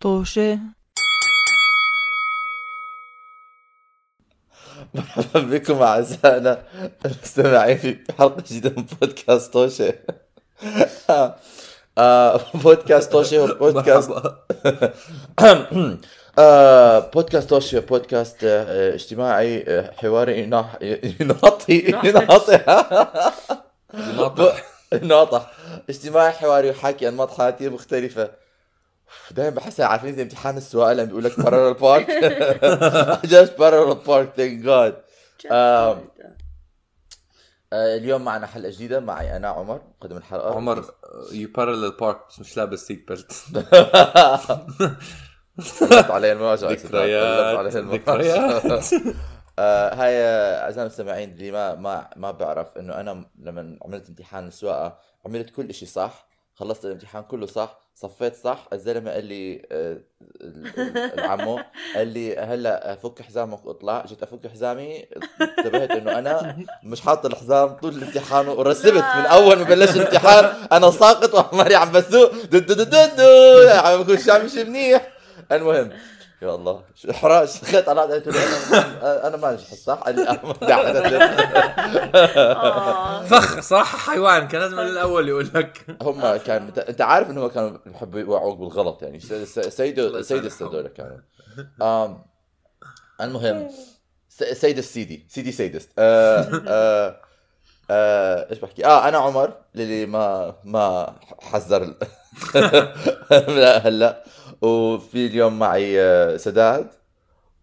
طوشة مرحبا بكم أعزائنا المستمعين في حلقة جديدة من بودكاست توشة. آه، بودكاست توشة هو بودكاست آه، بودكاست توشة بودكاست آه، اجتماعي آه، حواري يناطي يناطي ناطح ناطح اجتماعي حواري وحكي أنماط حياتية مختلفة. دائما بحسها عارفين زي امتحان السؤال لما بيقول لك parallel park just parallel park thank God. اليوم معنا حلقة جديدة معي أنا عمر مقدم الحلقة. عمر you parallel park بس مش لابس seat belt علي المواجهه ذكريات ذكريات. المواجهة. آه، هاي آه، أعزائي المستمعين اللي ما ما ما بعرف إنه أنا لما عملت امتحان السواقة عملت كل شيء صح خلصت الامتحان كله صح صفيت صح؟ الزلمه قال لي آه، ال- ال- العمو قال لي هلأ فك حزامك واطلع. جيت أفك حزامي انتبهت إنه أنا مش حاط الحزام طول الامتحان ورسبت من اول ما بلش الامتحان. أنا ساقط وعمالي عم بسوق. دو دو دو دو دو. عم بكون شو منيح. المهم يا الله. احراج خيط على قلت له أنا أنا ما نجحت صح؟ قال لي آه، آه. فخ صح حيوان كان لازم من الأول يقول لك. هم كان انت عارف إنه كانوا بيحبوا يوعوك بالغلط يعني. سيدو سيد يسامحهم. السدولة كانوا المهم سيد السيدي. سيدي سيدست. آه آه آه إيش بحكي؟ آه أنا عمر للي ما ما حذر ال- لا هلا. وفي اليوم معي آه، سداد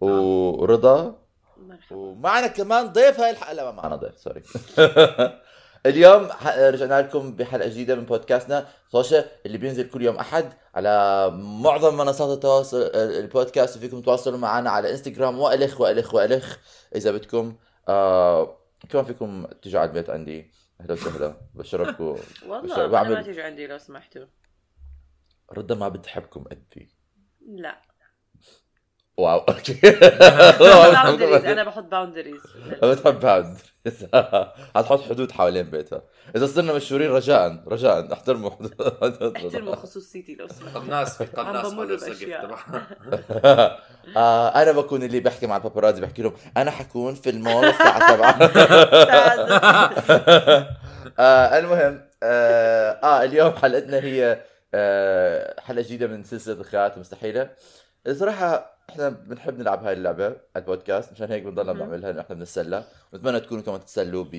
ورضا. مرحبا ومعنا كمان ضيف هاي الحلقة. لا ما معنا ضيف سوري. اليوم رجعنا لكم بحلقة جديدة من بودكاستنا. صوشة اللي بينزل كل يوم أحد على معظم منصات التواصل البودكاست. وفيكم تواصلوا معنا على إنستغرام. وألخ وألخ وألخ. إذا بدكم آه كمان فيكم تيجوا على البيت عندي. أهلا وسهلا بشرفكم والله أنا بعمل- ما تيجي عندي لو سمحتوا. رضا ما بتحبكم انت لا. wow okay. boundaries أنا بحط boundaries بتحب بعد هتحط حدود حوالين بيتها؟ إذا صرنا مشهورين رجاء رجاء احترموا حدود احترموا خصوصيتي لو سمحتوا قناص في عم قناص آه أنا بكون اللي بحكي مع ال paparazzi بحكي لهم أنا حكون في المول الساعة 7 آه المهم آه, آه اليوم حلقتنا هي حلقة جديدة من سلسلة الخيارات المستحيلة. الصراحة إحنا بنحب نلعب هاي اللعبة على البودكاست مشان هيك بنضلنا. بنعملها إنه إحنا بنتسلى. ونتمنى تكونوا كمان تتسلوا ب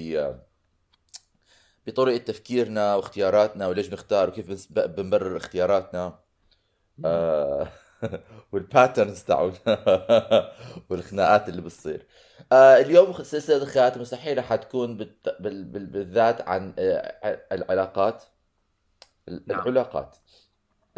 بطريقة تفكيرنا واختياراتنا وليش بنختار وكيف بنبرر اختياراتنا. آه والباترنز تاعونا والخناقات اللي بتصير. آه اليوم سلسلة الخيارات المستحيلة حتكون بالت... بال... بال... بالذات عن آه العلاقات ال- نعم. العلاقات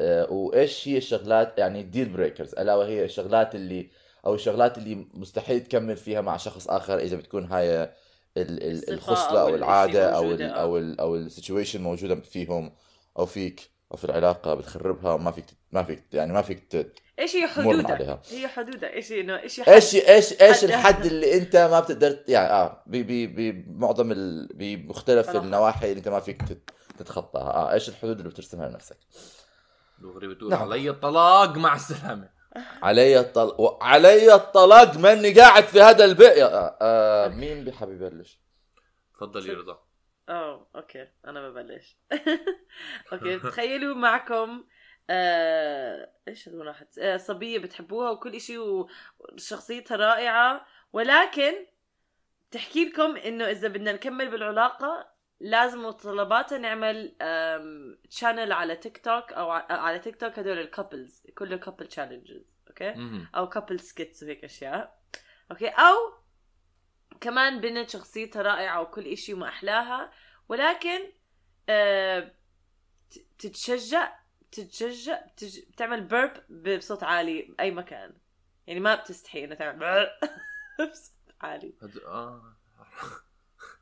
آه وإيش هي الشغلات يعني ال deal breakers ألا وهي الشغلات اللي أو الشغلات اللي مستحيل تكمل فيها مع شخص آخر إذا بتكون هاي ال... ال... الصفة الخصلة أو أو العادة أو موجودة، ال... آه. أو ال... أو ال situation موجودة فيهم أو فيك أو في العلاقة بتخربها وما فيك ما فيك يعني ما فيك ت... إيش هي حدودها؟ عليها. هي حدودها إيش إنه إيش إيش إيش إيش حد- الحد اللي أنت ما بتقدر يعني آه ب- ب- بمعظم ال... بمختلف. النواحي اللي أنت ما فيك تت- تتخطاها. آه إيش الحدود اللي بترسمها لنفسك؟ دغري بتقول نعم. علي الطلاق مع السلامة. علي الطلاق علي الطلاق ماني قاعد في هذا البيت. يا آه. آه. مين بحب يبلش؟ تفضل يا رضا. أوه أوكي. أنا ببلش. okay تخيلوا معكم آه... إيش هذول واحد؟ آه صبية بتحبوها وكل إشي وشخصيتها رائعة. ولكن تحكي لكم إنه إذا بدنا نكمل بالعلاقة لازم متطلباتها نعمل channel على تيك توك أو على تيك توك هدول ال couples كله couple challenges okay. أو couple skits وهيك أشياء. okay؟ أو كمان بنت شخصيتها رائعة وكل إشي وما أحلاها ولكن آه تتشجع تتشجع تج... تعمل بيرب بصوت عالي باي مكان. يعني ما بتستحي انها تعمل بصوت عالي.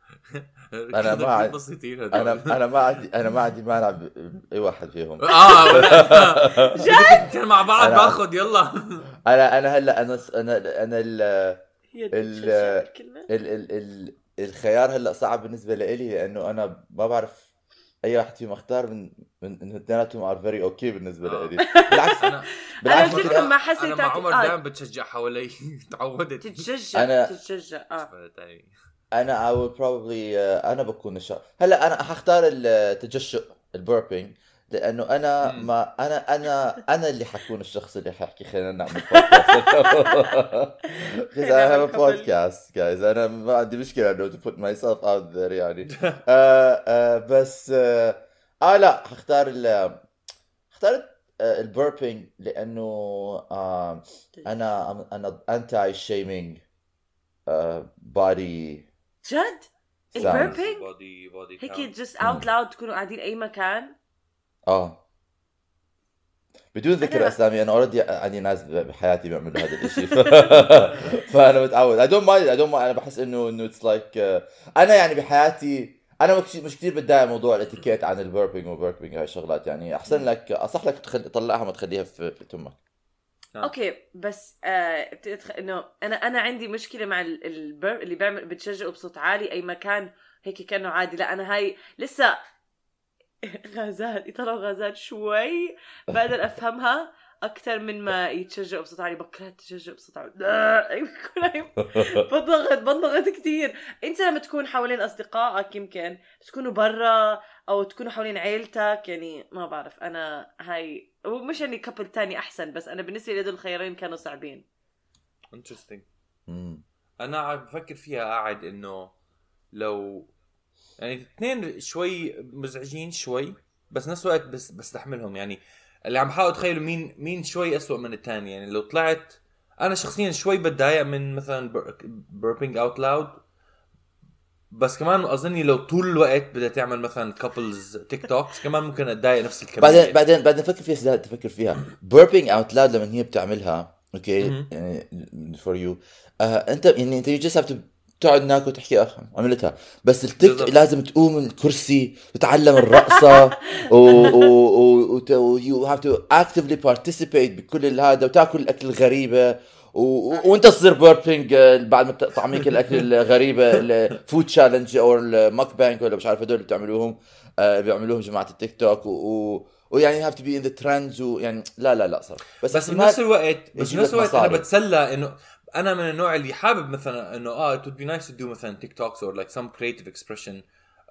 آه. كذا ما عاد-. أنا أنا ما عندي أنا ما عندي مانع بأي واحد فيهم آه جد كان مع بعض باخذ يلا أنا أنا هلأ أنا أنا أنا ال... ال- ال... ال... ال... الخيار هلأ صعب بالنسبة لإلي لأنه أنا ما بعرف أي واحد فيهم أختار من من انه اثنيناتهم ار فيري أوكي بالنسبة آه. لي بالعكس أنا بالعكس لكم ما حسيت أنا مع عمر آه. دائما بتشجع حوالي تعودت تتشجع أنا- تتشجع آه. أنا will probably uh, أنا بكون الشخص هلأ أنا حختار التجشؤ البوربينج لأنه أنا. ما أنا أنا أنا اللي حكون الشخص اللي حيحكي خلينا نعمل بودكاست Because I have a نعمل couple. podcast guys. أنا ما عندي مشكلة إنه to put myself out there يعني. آه آه بس آه, آه لا حختار ال اخترت آه ال burping لأنه آه أنا أنا انتي shaming body جد؟ Sounds. ال burping body body هيك just out loud تكونوا قاعدين أي مكان؟ آه. بدون ذكر أنا- أسامي أنا already عندي ناس بحياتي بيعملوا هذا الشيء فأنا متعود. I don't mind I don't mind. أنا بحس انه إنه it's like أنا يعني بحياتي أنا مش مش كثير بتضايق موضوع الإتيكيت عن ال burping و burping هاي الشغلات. يعني أحسن لك أصح لك تخل... تطلعها ما تخليها في, في تمك. آه. okay بس آه بتتخ... إنه أنا أنا عندي مشكلة مع ال burp اللي بيعمل بتشجعوا بصوت عالي أي مكان هيك كأنه عادي. لا أنا هاي لسه غازات يطلعوا غازات شوي بقدر أفهمها أكثر من ما يتشجعوا بصوت عالي. بكره التشجع بصوت عالي. بنضغط بنضغط كثير أنت لما تكون حوالين أصدقائك يمكن تكونوا برا أو تكونوا حوالين عيلتك يعني ما بعرف أنا هاي ومش إني couple تاني أحسن بس أنا بالنسبة لي هدول الخيارين كانوا صعبين. Interesting. أنا عم بفكر فيها قاعد إنه لو يعني الاثنين شوي مزعجين شوي بس نفس الوقت بس بستحملهم. يعني اللي عم بحاول اتخيل مين مين شوي أسوأ من الثاني يعني لو طلعت أنا شخصيا شوي بتضايق من مثلا burping out loud بس كمان أظني لو طول الوقت بدها تعمل مثلا couples TikToks كمان ممكن أتضايق نفس الكميه بعدين بعدين بعدين فكر فيها سداد تفكر فيها burping out loud لما هي بتعملها okay. يعني for you أنت يعني أنت you just have تقعد هناك وتحكي أخ عملتها بس التيك. لازم تقوم من الكرسي تتعلم الرقصة و you have to actively participate بكل هذا وتاكل الأكل الغريبة و... وانت تصير burping بعد ما تطعميك الأكل الغريبة ال food challenge أو ال mukbang ولا مش عارف هدول اللي بتعملوهم آه، بيعملوهم جماعة التيك توك و... و... ويعني have to be in the trends ويعني لا لا لا صار بس احتمال- بنفس الوقت بس بنفس الوقت أنا. بتسلى إنه أنا من النوع اللي حابب مثلا إنه آه it would be nice to do مثلا TikToks or like some creative expression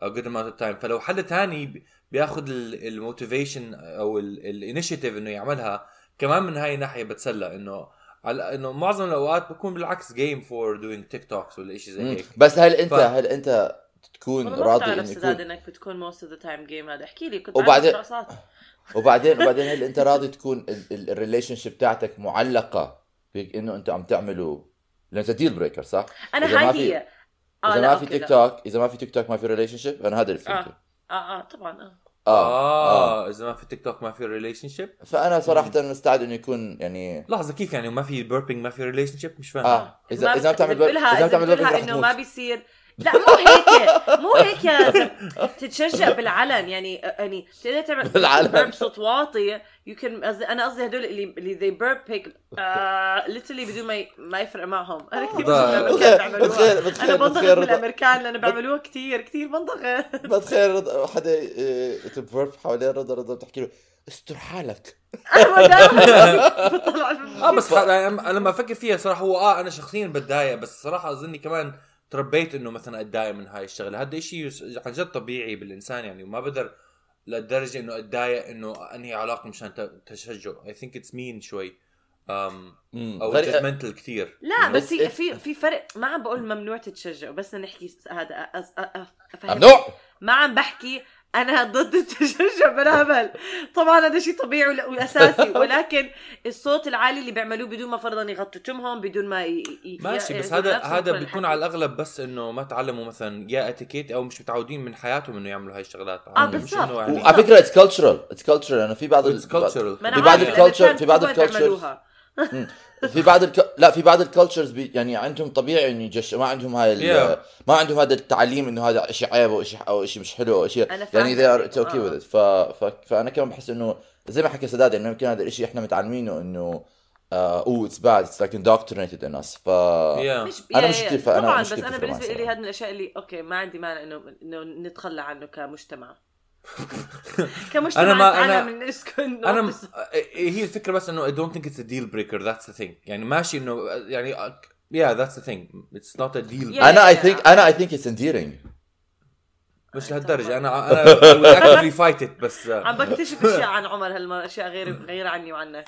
a good amount of time. فلو حدا تاني بياخذ ال motivation أو ال initiative إنه يعملها كمان من هاي الناحية بتسلى إنه على إنه معظم الأوقات بكون بالعكس game for doing TikToks ولا شيء زي. هيك بس هل انت ف- هل أنت تكون راضي سداد يكون إنك بتكون most of the time game هذا احكي لي كنت وبعدين- وبعدين وبعدين هل أنت راضي تكون ال relationship تاعتك معلقة بانه انت عم تعملوا لأنه deal breaker صح؟ أنا إذا ما هاي في- هي إذا لا، ما في تيك. توك إذا ما في تيك توك ما في relationship أنا هذا اللي فهمته آه آه طبعا آه آه, آه. آه. إذا ما في تيك توك ما في relation ship فأنا صراحة مستعد إنه يكون يعني لحظة كيف يعني؟ وما في burping ما في relationship مش فاهم. آه اذا إذا ما بتعمل إذا ما بتعمل إنه ما. بيصير لا مو هيك. مو هيك يا زلمة. تتشجع بالعلن. يعني يعني تقدر تعمل بالعلن. بصوت واطي. you can أنا قصدي هدول اللي اللي they burp هيك literally بدون ما ما يفرق معهم. أنا كثير بشوف الأمريكان بتخيل- أنا بنضغط بتخيل من رضا- الامريكان لأنه بيعملوها كثير كثير بنضغط. بتخيل رضا حدا ت burp حوالين رضا رضا بتحكي له استر حالك. آه بس أنا لما أفكر فيها صراحة هو آه أنا شخصيا بتضايق بس صراحة اظني كمان تربيت إنه مثلا أتضايق من هاي الشغلة. هذا شيء عن جد طبيعي بالإنسان يعني وما بقدر لدرجة إنه أتضايق إنه أنهي علاقة مشان تشجع. I think it's mean شوي. أم مم. أو judgmental كثير. لا بس بس في في في فرق. ما عم بقول ممنوع تتشجعوا بس نحكي هذا ممنوع! ما عم بحكي أنا ضد التشجع بالهبل طبعا هذا شيء طبيعي وأساسي. ولكن الصوت العالي اللي بيعملوه بدون ما فرضا يغطوا تمهم بدون ما ي... ي... ماشي بس هذا هذا بيكون. على الأغلب بس إنه ما تعلموا مثلا يا اتيكيت أو مش متعودين من حياتهم إنه يعملوا هاي الشغلات. آه، مش بالضبط. يعني؟ وعلى فكرة it's cultural it's cultural أنا في بعض ال- في بعض الأمريكان في بعض بيعملوها. في بعض الك... لا في بعض ال cultures بي... يعني عندهم طبيعي إنه يجش ما عندهم هاي ال... Yeah. ما عندهم هذا التعليم إنه هذا شيء عيب أو شيء أو شيء مش حلو أو شيء يعني they are it's okay آه. with it ف... ف... فأنا كمان بحس إنه زي ما حكى سداد إنه يمكن هذا الشيء إحنا متعلمينه إنه أوه it's bad it's like indoctrinated in us ف Yeah. مش كتير- أنا طبعا بس أنا بالنسبة لي. هذا من الأشياء اللي okay ما عندي مانع انه إنه نتخلى عنه كمجتمع كمجتمع أنا ما- أنا- من نسكن. أنا م... هي الفكرة بس إنه I don't think it's a deal breaker. That's the thing. يعني ماشي إنه يعني yeah that's the thing. It's not a deal Yeah. أنا I think أنا I think it's endearing. مش لهالدرجة. أنا أنا fight it بس عم بكتشف أشياء عن عمر هالمرة أشياء غير غير عني وعنك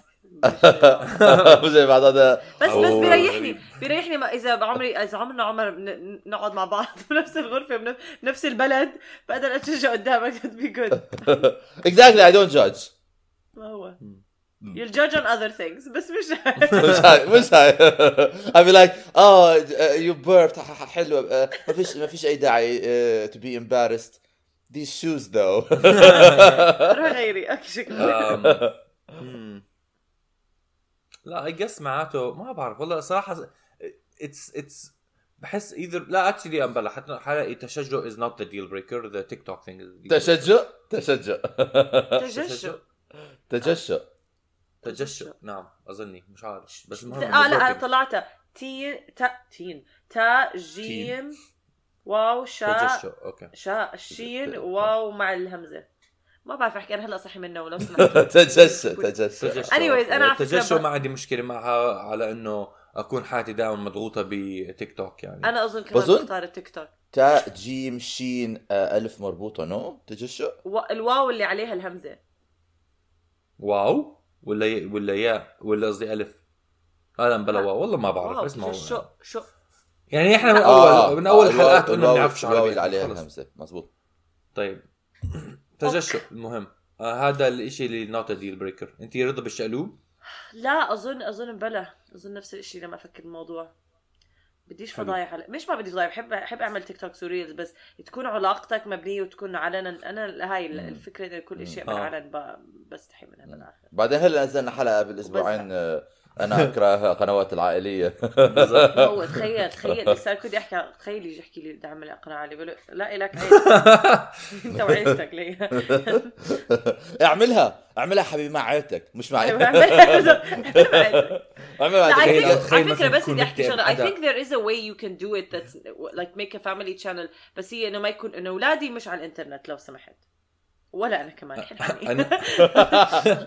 زي بعد هذا بس بس بيريحني. بيريحني ما إذا عمري إذا عمرنا عمر ن- نقعد مع بعض بنفس الغرفة بنف- بنفس البلد بقدر اتشجع قدامك that'd be good. Exactly I don't judge. ما هو. You'll judge on other things بس مش مش هاي مش هاي. I'll be like آه you burped. ح- ح- حلوة آه، ما فيش ما فيش أي داعي آه، to be embarrassed. These shoes though. روح غيري okay شكرا um, hmm. لا I guess معناته ما بعرف. والله صراحة it's it's بحس either لا actually امبلا حتى حلاقي تشجع is not the deal breaker the TikTok thing تشجع؟ تشجع. تجشع. تجشع. تجشع نعم أظني مش عارف بس المهم آه لا أنا طلعتها تين تا تين. تا جيم. واو شاء. تجشع أوكي. شاء. شين. واو مع الهمزة. ما بعرف أحكي أنا هلأ صحي منه ولو سمحت. Anyways، أنا على فكرة التجشع ب- ما عندي مشكلة معها على إنه أكون حياتي دائما مضغوطة بتيك توك يعني. أنا أظن كمان بظن- بختار التيك توك. تاء جيم شين آه، ألف مربوطة نو؟ تجشع و- الواو اللي عليها الهمزة. واو؟ ولا ي... ولا ياء؟ ولا قصدي ألف؟ هذا بلا واو. والله ما بعرف واو اسمعوا شو شو يعني إحنا من آه، اول من أول آه، الحلقات قلنا ما بنعرفش عربي اللي عليها. الهمزة. مزبوط طيب. تجشع. المهم آه هذا الإشي اللي نوت ديل بريكر أنت رضا بالشقلوب لا اظن أظن بلا. أظن نفس الشيء لما أفكر الموضوع. بديش. فضايح على... مش ما بدي فضايح بحب بحب أعمل تيك توك سوريلز بس تكون علاقتك مبنية وتكون علنا أنا هاي ال- الفكرة إنه كل شيء آه. بالعلن ب... بستحي منها بالآخر. بعدين هلا نزلنا حلقة بالأسبوعين آه، أنا أكره قنوات العائلية. هو تخيل تخيل. صار كنت أحكي تخيل يجي يحكي لي بدي اعمل قناه له لا لك عيب أنت وعيلتك ليه؟ اعملها اعملها حبيبي مع عائلتك مش معي أيوة، اعملها. مع عيلتك. اعملها مع على فكرة مثلاً بس بدي احكي شغلة. I think there is a way you can do it that's like make a family channel. بس هي إنه ما يكون إنه أولادي مش على الإنترنت لو سمحت. ولا أنا كمان أنا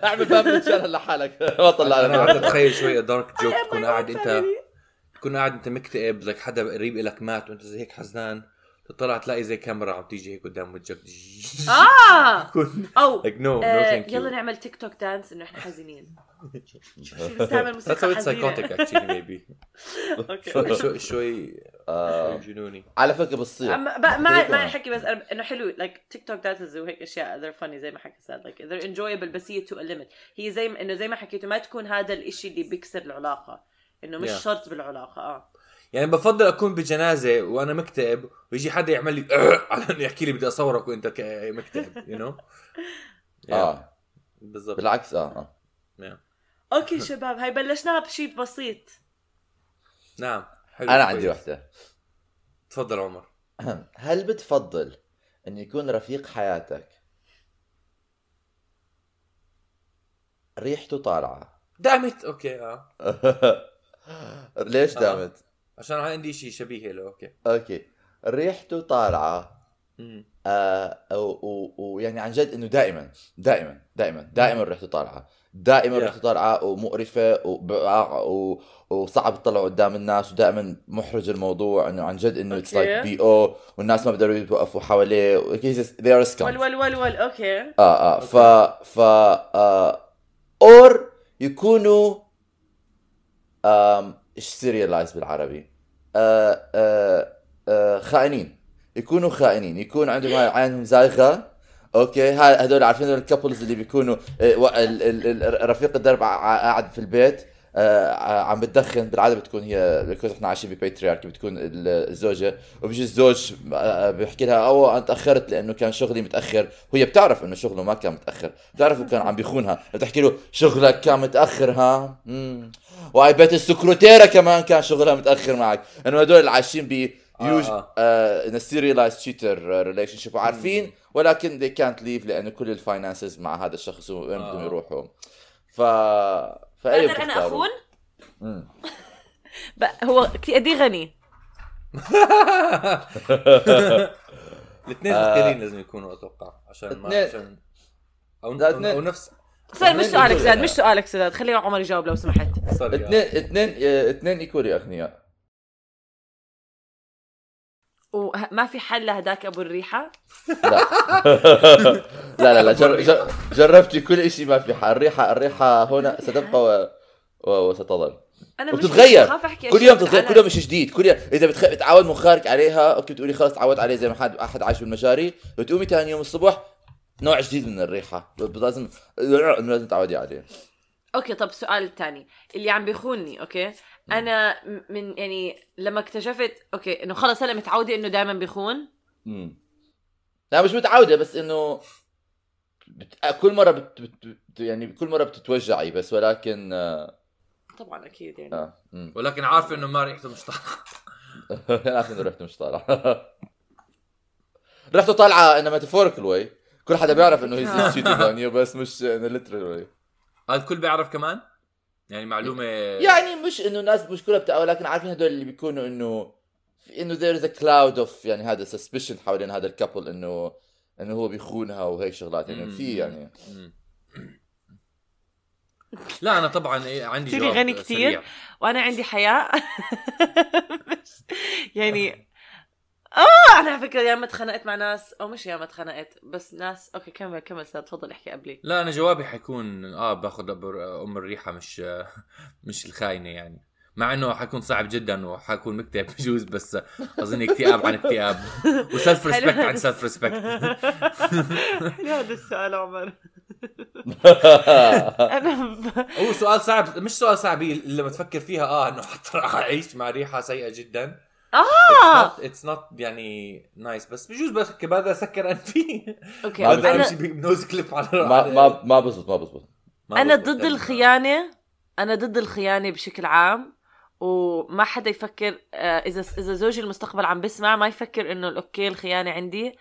أعمل family channel لحالك ما طلع أنا قاعد اتخيل شوي dark joke تكون قاعد انت. تكون قاعد أنت مكتئب لك حدا قريب لك مات وأنت زي هيك حزنان تطلع تلاقي زي كاميرا عم تيجي هيك قدام وجهك. آه! تكون أو like no no آه، thank يلا you نعمل تيك توك دانس إنه إحنا حزينين. نستعمل That's how موسيقى it's psychotic حزينة actually maybe. أوكي شوي شوي شوي شوي جنوني على فكرة بتصير ما ما. حكي بس إنه حلو. like تيك توك dances وهيك أشياء they're funny زي ما حكي ساد like they're enjoyable بس هي to a limit. هي زي ما إنه زي ما حكيتوا ما تكون هذا الإشي اللي بيكسر العلاقة. إنه مش. شرط بالعلاقة آه. يعني بفضل أكون بجنازة وأنا مكتئب ويجي حدا يعمل لي على إنه يحكي لي بدي أصورك وأنت ك- مكتئب you know آه. بالضبط. بالعكس آه آه. Yeah. أوكي شباب هاي بلشناها بشيء بسيط نعم حلو أنا عندي. وحدة تفضل عمر هل بتفضل أن يكون رفيق حياتك ريحته طالعة دامت أوكي آه ليش آه. دامت؟ عشان عندي شيء شبيه له أوكي أوكي ريحته طالعة. آه ويعني عن جد إنه دائما دائما دائما دائما ريحته طالعة. دائما. ريحته طالعة ومقرفة و- وصعب تطلع قدام الناس ودائما محرج الموضوع إنه عن جد إنه اتس. لايك بي أو والناس ما بيقدروا يوقفوا حواليه. ذي ار سكام ول ول ول أوكي آه آه ف ف آه اور يكونوا آم إيش سيريالايز بالعربي. آه آه آه خائنين. يكونوا خائنين يكون عندهم عينهم زايغه أوكي؟ هدول عارفين هدول ال couples اللي بيكونوا ال- رفيق الدرب قاعد في البيت آه، عم بتدخن بالعادة بتكون هي بيكون إحنا عايشين ب patriarchy بتكون ال- الزوجة وبيجي الزوج آه، بيحكي لها أوه أنا تاخرت لأنه كان شغلي متأخر. وهي بتعرف إنه شغله ما كان متأخر بتعرف إنه كان عم بيخونها. بتحكي له شغلك كان متأخر ها؟ وأي بيت السكرتيره كمان كان شغلها متأخر معك. إنه هدول اللي عايشين يوج آه. in serial cheater relationship وعارفين ولكن they can't leave لأنه كل ال finances مع هذا الشخص وين بدهم آه. يروحوا ف بقدر أنا؟ أخون هو قد إيه غني الاثنين آه. فقيرين لازم يكونوا أتوقع عشان ما اثنين. عشان أو اثنين. أو نفس سؤال مش اثنين سؤالك زاد. مش سؤالك زاد خلي عمر يجاوب لو سمحت اثنين اثنين آه، اثنين equally أغنياء وما في حل لهداك أبو الريحة؟ لا. لا لا, لا جر... جر... جربت كل شيء ما في حال الريحة الريحة هنا ستبقى و... و... وستظل. أنا وبتتغير. كل يوم تتغير كل يوم شيء جديد. كل يوم إذا بتخ... بتعود مخارك عليها أوكي بتقولي خلص تعودت عليه زي ما حد أحد عايش بالمجاري بتقومي ثاني يوم الصبح نوع جديد من الريحة. لازم لازم تعودي عليه. أوكي طب السؤال الثاني اللي عم بيخونني أوكي؟ أنا من يعني لما اكتشفت أوكي إنه خلص أنا متعودة إنه دائما بيخون. امم لا مش متعودة بس إنه بت... كل مرة بت... بت... يعني كل مرة بتتوجعي بس ولكن آه... طبعا أكيد يعني. آه. مم. ولكن عارف إنه ما ريحته مش طالعة. عارف إنه ريحته مش طالعة. ريحته طالعة انه metaphorical way كل حدا بيعرف إنه هي cheating on you بس مش انه literal way هذا الكل بيعرف كمان؟ يعني معلومه يعني مش إنه الناس مش كلها بتاع ولكن عارفين هدول اللي بيكونوا إنه إنه there is a cloud of يعني هذا suspicion حوالين هذا ال couple انه إنه هو بيخونها وهيك شغلات يعني في يعني. لا أنا طبعا إيه عندي جواب غني كثير. وأنا عندي حياء يعني آه أنا على فكرة ياما اتخانقت مع ناس أو مش ياما اتخانقت بس ناس أوكي كمل كمل ساد تفضل احكي قبلي. لا أنا جوابي حيكون آه باخذ أم الريحة مش مش الخاينة يعني. مع إنه حيكون صعب جدا وحكون مكتئب بجوز بس أظن اكتئاب عن اكتئاب. و self respect عن self respect حلو هذا السؤال عمر. أنا ب... هو سؤال صعب مش سؤال صعب لما تفكر فيها آه إنه حتى راح أعيش مع ريحة سيئة جدا. آه. it's not يعني nice بس بجوز بسكر بقدر أسكر انفي okay. أنا أمشي ب nose clip على ما ما ما بزبط ما بزبط. أنا ضد يعني. الخيانة. أنا ضد الخيانة بشكل عام. وما حدا يفكر آه، اذا إذا زوجي المستقبل عم بسمع ما يفكر إنه okay الخيانة عندي.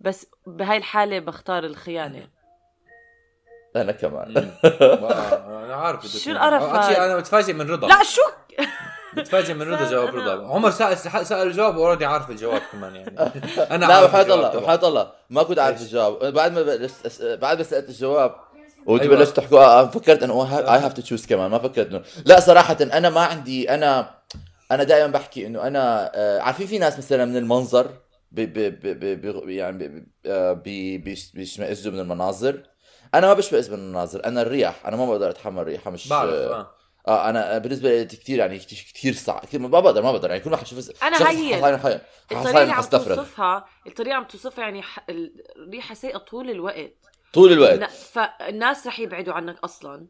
بس بهاي الحالة بختار الخيانة. أنا كمان. أنا عارف شو. القرف آه،؟ أنا متفاجئ من رضا. لا شو؟ متفاجئ من رضا جواب رضا عمر سأل سأل الجواب already عارف الجواب كمان يعني أنا لا وحياة الله. وحياة الله ما كنت عارف؟ الجواب بعد ما بلشت. بعد ما سألت الجواب وانتوا أيوة. بلشتوا تحكوا آه، آه، فكرت إنه I have to choose كمان ما فكرت إنه لا صراحة أنا ما عندي أنا أنا دائما بحكي إنه أنا آه، عارفين في ناس مثلا من المنظر بي بي بي بي بي يعني بي- آه، بي بيش- بيشمئزوا من المناظر أنا ما بشمئز من المناظر أنا الريح أنا ما بقدر أتحمل ريحه مش بعرف آه, آه أنا بالنسبة لي كثير يعني كثير صعب كثير ما بقدر ما بقدر يعني كل أنا شخص هاي هي. الطريقة اللي عم توصفها الطريقة عم توصفها يعني ح... الريحة سيئه طول الوقت. طول الوقت. نا- فالناس رح يبعدوا عنك أصلا.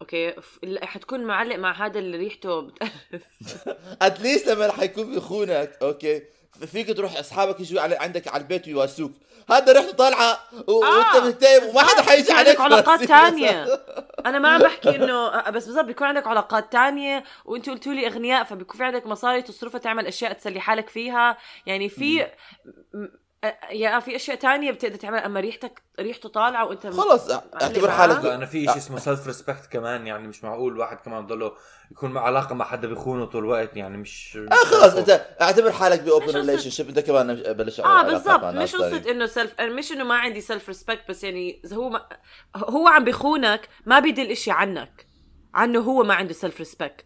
okay؟ حتكون معلق مع هذا اللي ريحته بتقرف. At least لما حيكون بيخونك okay؟ فيك تروح أصحابك يجوا على عندك على البيت ويواسوك. هذا ريحته طالعة و... آه، وأنت مكتئب وما حدا حيجي عليك عندك علاقات. تانية. أنا ما عم بحكي انه بس بالضبط بيكون عندك علاقات تانية وأنت قلتوا لي أغنياء فبيكون في عندك مصاري تصرفها تعمل أشياء تسلي حالك فيها. يعني في يا في أشياء تانية بتقدر تعمل أما ريحتك ريحته طالعة وأنت خلص أعتبر معاه. حالك لا أنا في شيء اسمه self respect كمان يعني مش معقول واحد كمان ضله يكون مع علاقة مع حدا بيخونه طول الوقت يعني مش آه خلص أنت أعتبر حالك مش ب open relationship أنت كمان بلش آه بالضبط مش تانية. إنه self مش إنه ما عندي self respect بس يعني إذا هو ما هو عم بيخونك ما بيدل إشي عنك عنه هو ما عنده self respect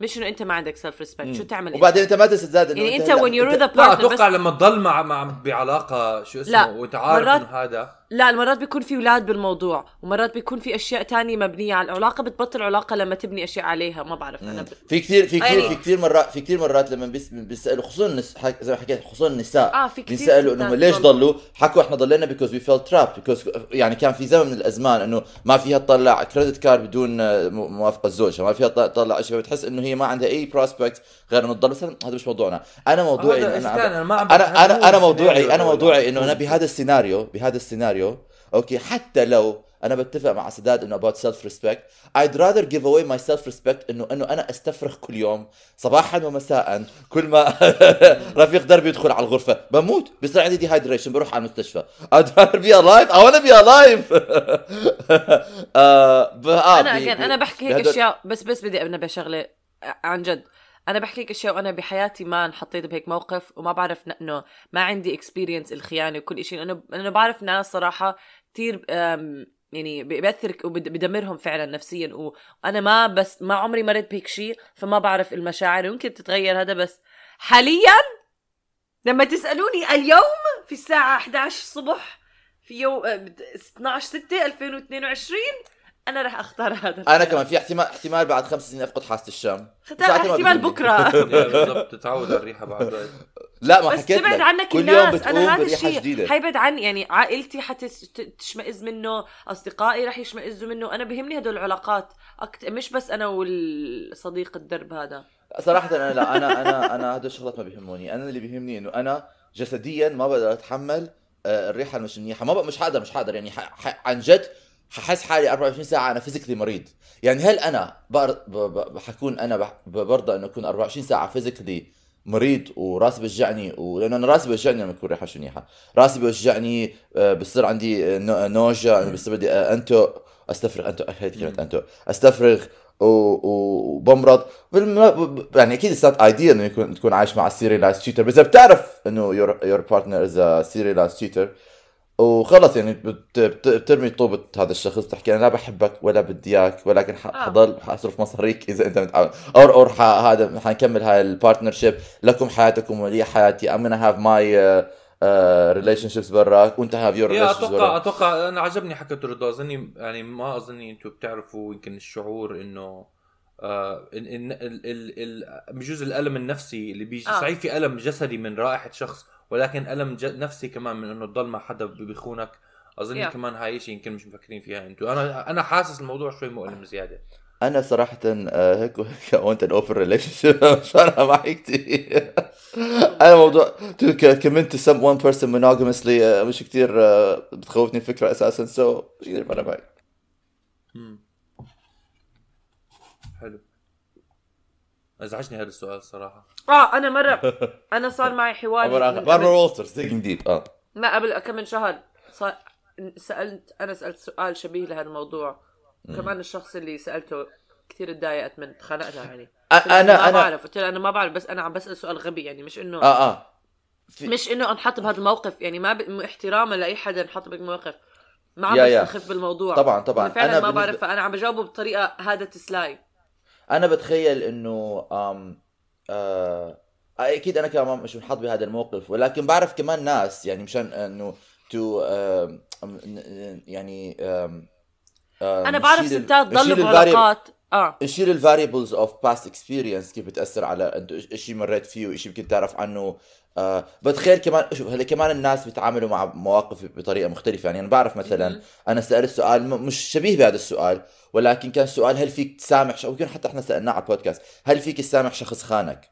مش إنه أنت ما عندك self respect شو تعمل وبعدين أنت ما تنسى زاد إنه يعني أنت you're أنت- the لا أتوقع لما تضل مع مع بعلاقة شو اسمه لا، وانت عارف مرات- إنه هذا لا المرات بيكون في أولاد بالموضوع ومرات بيكون في أشياء تانية مبنية على العلاقة بتبطل علاقه لما تبني أشياء عليها ما بعرف أنا ب... في كثير في كثير يعني- في كثير مرات في كثير مرات لما بيس- بيسألوا خصوصا النس... حك- زي ما حكيت خصوصا النساء آه في كثير بيسألوا انهم ليش ضلوا. حكوا إحنا ضلينا because we feel trapped because يعني كان في زمن من الأزمان إنه ما فيها تطلع credit card بدون آه، موافقة زوجها ما فيها تط- تطلع شيء بتحس إنه هي ما عندها أي prospect غير إنه تضل بس هذا مش موضوعنا. أنا موضوعي أنا أنا أنا موضوعي أنا موضوعي إنه أنا بهذا السيناريو بهذا السيناريو okay حتى لو أنا بتفق مع سداد إنه about self respect I'd rather give away my self respect انه إنه أنا أستفرغ كل يوم صباحا ومساء كل ما رفيق دربي يدخل على الغرفة بموت بيصير عندي dehydration بروح على المستشفى. I'd rather be alive I wanna be alive! آه ب- آه أنا بي- بي- أنا بحكي هيك أشياء بس بس بدي انبه شغله عن جد. أنا بحكي لك أشياء وأنا بحياتي ما انحطيت بهيك موقف وما بعرف إنه ما عندي experience الخيانة وكل شيء لأنه لأنه بعرف ناس صراحة كثير يعني بياثر وبدمرهم فعلا نفسيا. وأنا ما بس ما عمري مريت بهيك شيء فما بعرف المشاعر. يمكن تتغير هذا بس حاليا لما تسألوني اليوم في الساعة 11 الصبح في يوم آه، 12 6 2022 أنا رح أختار هذا أنا كمان في احتمال احتمال بعد خمس سنين أفقد حاسة الشم. احتمال. بكرة. بالضبط تتعود على الريحة بعد لا ما بس حكيت تبعد لك. عنك كل يوم الناس بتقوم أنا هذا الشيء حيبعد عني يعني عائلتي حتشمئز منه أصدقائي رح يشمئزوا منه. أنا بهمني هدول العلاقات Act... مش بس أنا والصديق الدرب هذا. صراحة أنا لا أنا أنا أنا هدول الشغلات ما بيهموني، أنا اللي بيهمني إنه أنا جسديا ما بقدر أتحمل آه، الريحة المش منيحة، ما بق- مش حقدر مش حقدر يعني ح- ح- عن جد ححس حالي 24 ساعة أنا physically مريض، يعني هل أنا بقر- ب- ب- حكون ب- برضى إنه أكون 24 ساعة physically مريض وراسي بيوجعني ولأنه أنا راسي بيوجعني لما يكون ريحة منيحه، راسي بيوجعني آه، بصير عندي آه، nau- nausea بصير بدي آه، أنتو أستفرغ أنتو هيك كلمة أنتو. أستفرغ وبمرض. يعني أكيد it's not ideal إنه يكون تكون عايش مع serialized cheater بس إذا بتعرف إنه your your partner is serialized cheater وخلص يعني بت... بت... بترمي طوبة هذا الشخص تحكي أنا لا بحبك ولا بدي إياك ولكن ح... آه. حضل حأصرف مصاريك إذا أنت متعاون. or or. هذا حنكمل هاي ال partnership لكم حياتكم ولي حياتي. I'm gonna have my uh, uh, relationships برا وانت have your يا relationships أتوقع برا أتوقع أنا عجبني حكى رضا. أظني يعني ما أظني أنتم بتعرفوا يمكن الشعور إنه آه إن إن ال ال ال بجوز الألم النفسي اللي بيجي آه. آه. صحيح في ألم جسدي من رائحة شخص ولكن ألم ج- نفسي كمان من إنه تضل مع حدا بيخونك اظني Yeah. كمان هاي شيء يمكن مش مفكرين فيها أنتم أنا أنا حاسس الموضوع شوي مؤلم زيادة. أنا صراحة آه، هيك وهيك وانت in open relationship مش فارقة معي كثير أنا موضوع commit some one person monogamously مش كثير بتخوفني الفكرة أساسا. so مش كثير فارقة معي مم. حلو ازعجني هذا السؤال صراحة. آه أنا مره أنا صار معي حوار باربرا وولترز digging deep آه. ما قبل كم من شهر صار سالت أنا سألت سؤال شبيه لهذا الموضوع كمان الشخص اللي سألته كثير تضايقت من خنقنا يعني. له أنا ما أنا بعرف. قلت له أنا ما بعرف بس أنا عم بسأل سؤال غبي يعني مش انه آه آه. في- مش إنه أنحط بهذا الموقف يعني ما ب... احتراما لأي حدا انحط بهيك موقف ما عم. بستخف بالموضوع. طبعا طبعا. أنا فعلا أنا ما بالنسبة- بعرف. فانا عم بجاوبه بطريقة هذا تسلاي. أنا بتخيل إنه آم آه أكيد أنا كمان مش منحط بهذا الموقف ولكن بعرف كمان ناس يعني مشان إنه تو يعني آم آم أنا بعرف ستات ضلوا بعلاقات. آه نشيل ال variables of past experience كيف بتأثر على إنت شيء مريت فيه وشيء يمكن تعرف عنه آه بتخيل كمان شوف هلا كمان الناس بيتعاملوا مع مواقف بطريقة مختلفة يعني أنا بعرف مثلا. أنا سألت سؤال مش شبيه بهذا السؤال ولكن كان سؤال هل فيك تسامح ش- ويمكن حتى إحنا سألناه على البودكاست هل فيك تسامح شخص خانك.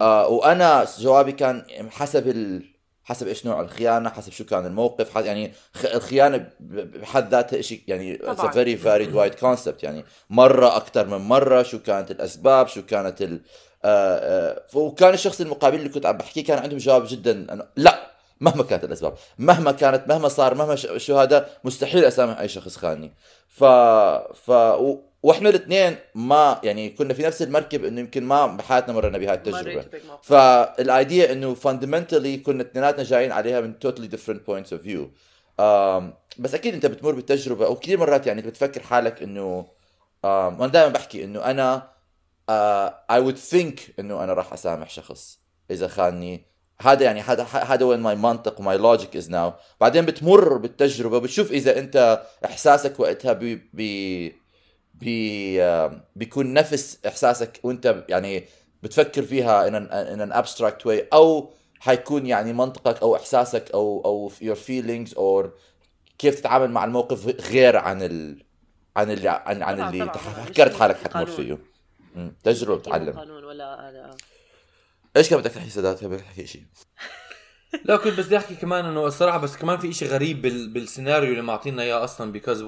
آه وأنا جوابي كان حسب ال... حسب إيش نوع الخيانة حسب شو كان الموقف حسب يعني. الخيانة بحد ذاتها شيء يعني it's a طبعاً. very varied wide concept يعني مرة أكثر من مرة شو كانت الأسباب شو كانت ال... آه آه وكان الشخص المقابل اللي كنت عم بحكيه كان عندهم جواب جدا. لا مهما كانت الأسباب مهما كانت مهما صار مهما. شو هذا مستحيل أسامح أي شخص خاني ف ف و... وإحنا الاثنين ما يعني كنا في نفس المركب إنه يمكن ما بحياتنا مرنا بهاي التجربة. فال idea إنه fundamentally كنا اثنيناتنا جايين عليها من totally different points of view بس أكيد أنت بتمر بالتجربة وكثير مرات يعني بتفكر حالك إنه um, وأنا دائما بحكي إنه أنا I would think إنه أنا راح أسامح شخص إذا خانني. هذا يعني هذا هذا where my منطق و my logic is now بعدين بتمر بالتجربة بتشوف إذا أنت إحساسك وقتها بي بي بيكون نفس إحساسك وأنت يعني بتفكر فيها in an, in an abstract way أو حيكون يعني منطقك أو إحساسك أو أو your feelings or كيف تتعامل مع الموقف غير عن ال عن اللي عن, عن طبعاً، اللي طبعاً،. فكرت حالك حتمر. فيه. تجربة بتعلم قانون ولا. إيش كان بدك تحكي سادات بدك تحكي شيء لا كنت بس بدي أحكي كمان إنه الصراحة بس كمان في إشي غريب بال... بالسيناريو اللي معطينا إياه أصلا بيكوز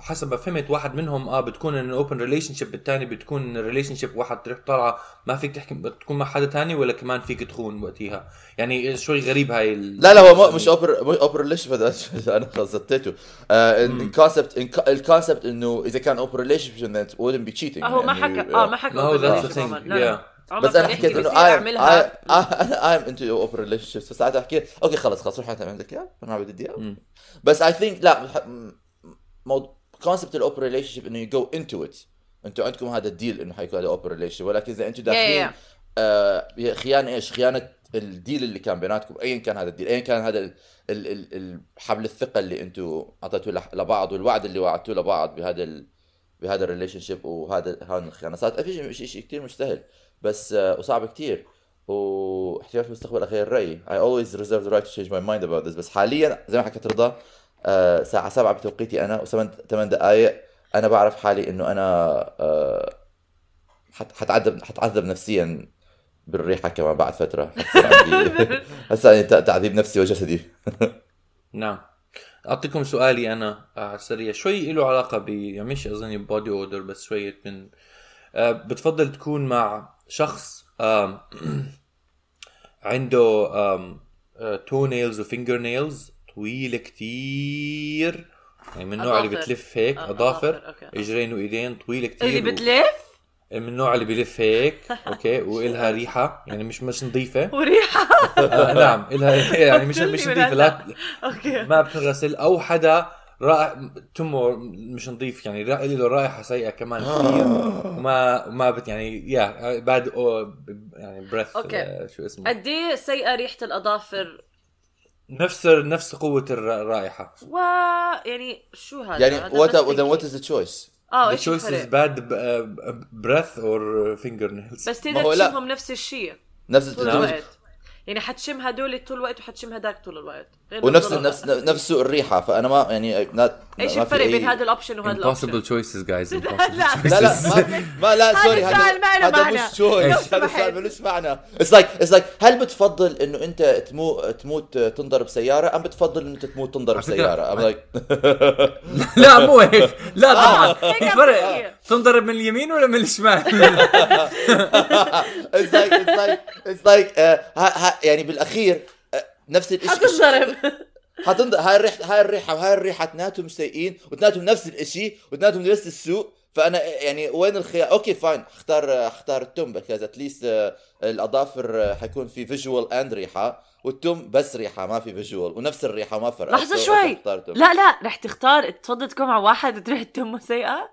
حسب ما فهمت واحد منهم آه بتكون إن اوبن ريليشن شيب الثاني بتكون ريليشن شيب واحد تروح طالعة ما فيك تحكي بتكون مع حدا تاني ولا كمان فيك تخون وقتها؟ يعني شوي غريب هاي ال... لا لا هو مو- مش اوبر اوبر ليش هذا أنا خزتته الكونسبت الكونسبت إنه إذا كان اوبر ريليشن then it wouldn't be cheating. آه، هو ما يعني، حكى آه ما ما حكى ثينج عمر. لا بس أنا حكيت إنه اي أعملها. أنا ايم انتو اوبن ريليشن شيبس فساعتها حكيت أوكي خلص خلص روح أنت عندك اياه أنا ما بدي اياه. بس اي ثينك لا موضوع كونسبت الاوبن ريليشن شيب إنه يو جو انتو ات أنتوا عندكم هذا الديل إنه حيكون هذا اوبن ريليشن ولكن إذا أنتوا Yeah, داخلين yeah, آه هي خيانة إيش؟ خيانة ال deal اللي كان بيناتكم. ايا كان هذا ال deal ايا كان هذا ال- ال- ال- ال- حبل الثقة اللي أنتوا أعطيتوه لبعض والوعد اللي وعدتوه لبعض بهذا ال... بهذا ال relationship وهذا هذه الخيانة. صارت في شيء كثير مش سهل بس آه وصعب كثير واحتمال في المستقبل اغير رأيي. I always reserve the right to change my mind about this. بس حاليا زي ما حكيت رضا آه ساعة سبعة بتوقيتي أنا وثمان ثمان دقائق أنا بعرف حالي إنه أنا آه حت- حتعذب حتعذب نفسيا بالريحة كمان بعد فترة. هسه يعني تع- تعذيب نفسي وجسدي. نعم. أعطيكم سؤالي أنا آه، على السريع شوي له علاقة ب يعني مش اظني بودي اودر بس شوية من بتفضل تكون مع شخص عنده تو نيلز وفينجر نيلز طويلة كتير. يعني من النوع اللي. بتلف هيك آه، أظافر. اجرين وإيدين طويلة كتير اللي بتلف؟ من النوع اللي بيلف هيك أوكي وإلها ريحة. يعني مش مش نظيفة. وريحة. آه نعم إلها يعني مش مش نظيفة. لا. أوكي. ما بتنغسل أو حدا رائع تمه مش نظيف يعني له رائحة سيئة كمان كثير وما وما بت يعني يا باد أو يعني بريث أوكي. شو اسمه؟ قد إيه سيئة ريحة الأظافر؟ نفس نفس قوة الر- الرائحة. و يعني شو هذا؟ يعني هيك. what is the choice? آه The إيش choice is الفرق؟ bad breath or fingernails. بس ما تقدر. تشمهم نفس الشيء. نفس. الوقت. يعني حتشم هدول طول الوقت وحتشم هداك طول الوقت. غير ونفس. نفس نفس سوء الريحة فأنا ما يعني not إيش الفرق بين هذا ال option وهذا الاوبشن impossible choices guys. لا. impossible لا. ما, ما لا هذا sorry السؤال ما له هذا معنى. مش choice هذا. السؤال ملوش معنى. it's like it's like هل بتفضل إنه أنت تموت تموت تنضرب سيارة أم بتفضل إنه أنت تموت تنضرب سيارة؟ ام لايك لا مو هيك. لا طبعا. هيك في فرق. تنضرب من اليمين ولا من الشمال؟ اتس لايك اتس لايك اتس لايك يعني بالأخير آه، نفس الشيء حتنضرب. حتنض هاي الريحه هاي الريحه وهاي الريحه اثنيناتهم سيئين واثنيناتهم نفس الشيء واثنيناتهم نفس السوق فأنا يعني وين الخيار؟ أوكي فاين. اختار اختار التوم بكذا اتليست الأظافر آه، حيكون في فيجوال اند ريحة والتوم بس ريحة ما في فيجوال ونفس الريحة ما فرق لحظة So، شوي. لا لا رح تختار تفضل تكون مع واحد وتروح تمه سيئه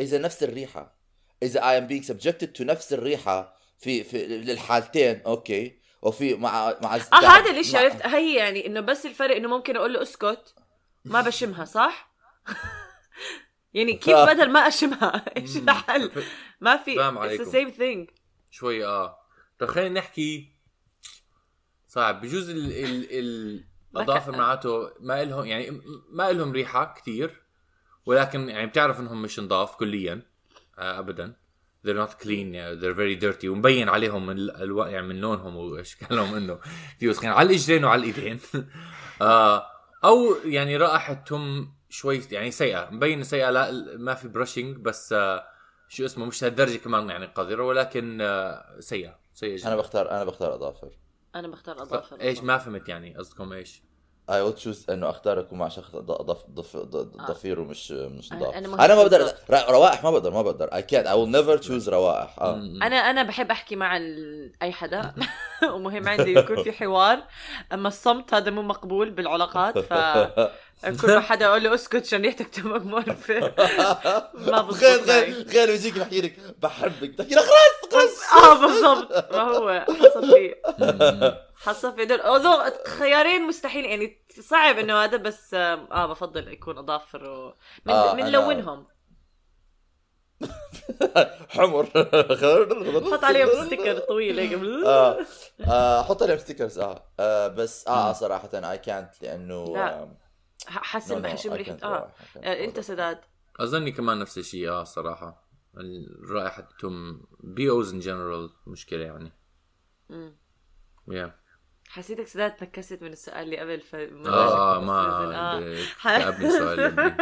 إذا نفس الريحة. إذا I am being subjected to نفس الريحة في في للحالتين أوكي. وفي مع مع آه هذا اللي مع- عرفت. هي يعني إنه بس الفرق إنه ممكن أقول له اسكت ما بشمها صح؟ يعني كيف. بدل ما أشمها؟ إيش الحل؟ ما في the same thing. شوي آه. طب خلينا نحكي صعب. بجوز ال ال الاظافر بك- معناته ما لهم يعني ما لهم ريحة كتير ولكن يعني بتعرف إنهم مش نضاف كليا آه ابدا. They're not clean they're very dirty. ومبين عليهم من ألو... يعني من لونهم وإشكالهم إنه كثير وسخين على الاجرين وعلى الإيدين. آه أو يعني رائحتهم شوي يعني سيئة. مبين سيئة لا ما في برشنج بس آه شو اسمه مش لهالدرجه كمان يعني قذرة ولكن آه سيئة سيئة جدا. أنا بختار أنا بختار اظافر أنا بختار اظافر إيش ما فهمت يعني قصدكم إيش؟ I will choose إنه اختار اكون مع شخص ض- ضف ضف ض- ضفير ومش مش أنا أنا, ما بقدر روائح ما بقدر ما بقدر. I can't. I will never choose روائح. أنا أنا بحب أحكي مع ال... أي حدا. ومهم عندي يكون في حوار. أما الصمت هذا مو مقبول بالعلاقات ف كل ما حدا أقول له أسكت عشان ريحتك تبقى مقرفه ما بزبط غير. غير غير بيجيك بحكي لك. بحبك. لك خلاص خلاص! آه بالضبط. ما هو حصل فيه مم. حصل في دول خيارين مستحيل يعني صعب إنه هذا بس آه بفضل يكون أظافر و... من آه، من لونهم. حمر. حط عليهم ستيكر طويل هيك. آه آه، حط عليهم ستيكرز آه. آه، بس آه صراحة اي كانت لأنه no, no, بحشم ريحه can't. آه. آه، أنت. سداد. أظني كمان نفس الشيء آه صراحة. رائحه توم بي اوز ان جنرال مشكلة يعني مم. يا حسيتك سداد تنكست من السؤال اللي قبل ف آه ما آه. تعبني سؤال ابني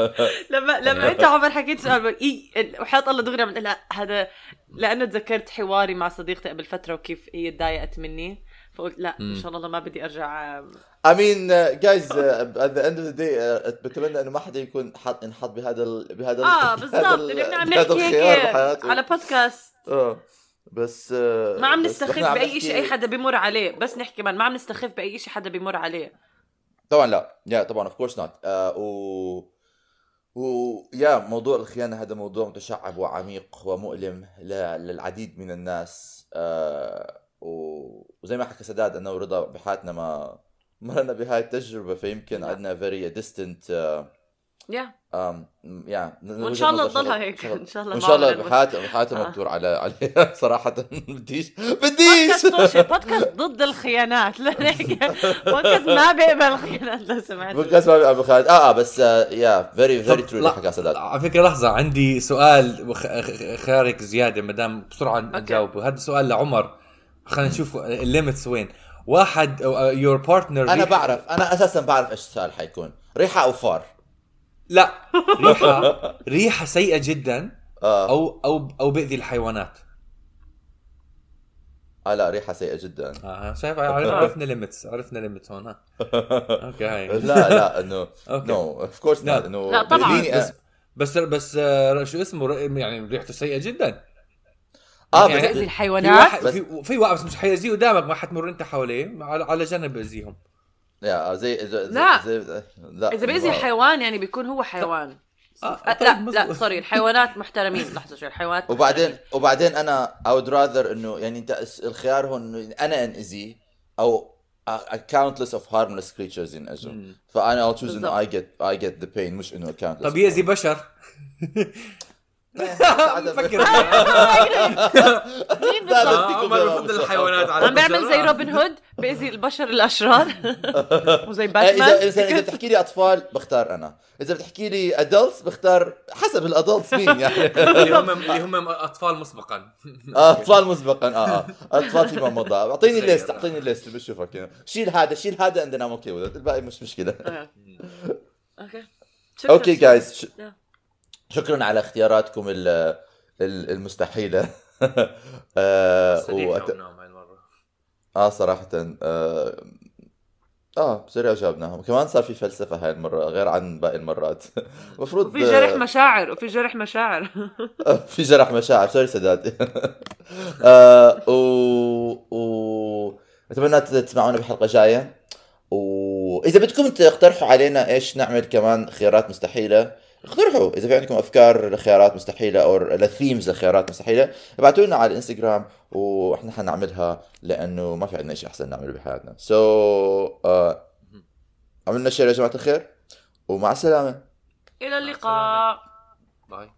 لما لما انت عمر حكيت سؤال إي وحياة الله دغري عم لا هذا لأنه تذكرت حواري مع صديقتي قبل فترة وكيف هي تضايقت مني فقلت لا إن. شاء الله ما بدي أرجع I mean uh, guys uh, at the end of the day uh, بتمنى إنه ما حدا يكون حط انحط بهذا ال... بهذا. آه بالضبط ال- اللي عم نحكي هيك. على بودكاست آه بس آه، ما عم نستخف بأي شيء أي حدا بيمر عليه. بس نحكي من ما عم نستخف بأي شيء حدا بيمر عليه. طبعا لا. يا طبعا of course not و و yeah موضوع الخيانة هذا موضوع متشعب وعميق ومؤلم ل... للعديد من الناس. آه و... وزي ما حكى سداد أنا ورضا بحياتنا ما مرنا بهاي التجربة فيمكن. عندنا very distant yeah yeah وإن شاء الله تضلها هيك إن شاء الله وان شاء الله بحياتها بحياتها آه. ما بتدور على عليها صراحة. بديش بديش. بودكاست ضد الخيانات. بودكاست ما بيقبل الخيانات لو سمحت. بودكاست ما بيبقى بخالد آه آه بس yeah very very true لا، اللي حكى سداد. على فكرة لحظة عندي سؤال وخ- خ- خارق زيادة ما دام بسرعة نجاوبه. هذا سؤال لعمر. خلينا نشوف ال limits وين. واحد your partner أنا بعرف أنا أساسا بعرف إيش السؤال حيكون. ريحة أو فار؟ لا ريحة. ريحة سيئة جدا آه. أو أو أو بيأذي الحيوانات. آه لا ريحة سيئة جدا. آه شايف؟ عرفنا limits عرفنا limits هون okay هاي. لا لا انه. no of course لا. إنه لا، طبعاً. بس بس بس آه، شو اسمه؟ ر- يعني ريحته سيئة جدا. آه يعني بس بيأذي في الحيوانات واحد في, في واحد بس مش حيأذيه قدامك ما حتمر أنت حواليه على, على جنب بيأذيهم yeah زي زي زي- لا. زي لا إذا بيأذي الحيوان يعني بيكون هو حيوان. آه، آه، طيب، لا. لا sorry الحيوانات محترمين. لحظة شوي الحيوانات وبعدين محترمين. وبعدين أنا I would rather إنه يعني أنت الخيار هون إنه أنا انأذيه أو a, countless of harmless creatures ينأذوا مم. فأنا I'll choose إنه I get I get the pain مش إنه countless طب يأذي بشر. فكر بفضل الحيوانات على عم بيعمل. زي روبن هود بيأذي البشر الأشرار. وزي اذا باتمان. اذا اذا بتحكي لي أطفال بختار أنا. إذا بتحكي لي adults بختار حسب ال adults مين يعني. اللي هم اللي هم أطفال مسبقا. آه، أطفال مسبقا. آه آه. أطفال فيما مضى. أعطيني. ال list أعطيني ال list بشوفك يعني. شيل هذا شيل هذا عندنا Okay الباقي مش مشكلة. آه. Okay. Okay guys. شكرا على اختياراتكم ال... ال- المستحيلة. آه وأت... ونعم هاي المرة. آه صراحة آه... آه سريع جاوبناهم. وكمان صار في فلسفة هاي المرة غير عن باقي المرات. المفروض وفي جرح مشاعر وفي جرح مشاعر. في جرح مشاعر. sorry سداد. آه و... و... أتمنى تسمعونا بحلقة جاية. واذا بدكم تقترحوا علينا إيش نعمل كمان خيارات مستحيلة اقترحوا إذا في عندكم أفكار لخيارات مستحيلة أو ل themes لخيارات مستحيلة ابعتوا لنا على الانستغرام وإحنا حنعملها لأنه ما في عندنا شيء أحسن نعمله بحياتنا. so so, آه عملنا share يا جماعة الخير ومع السلامة. إلى اللقاء. Bye.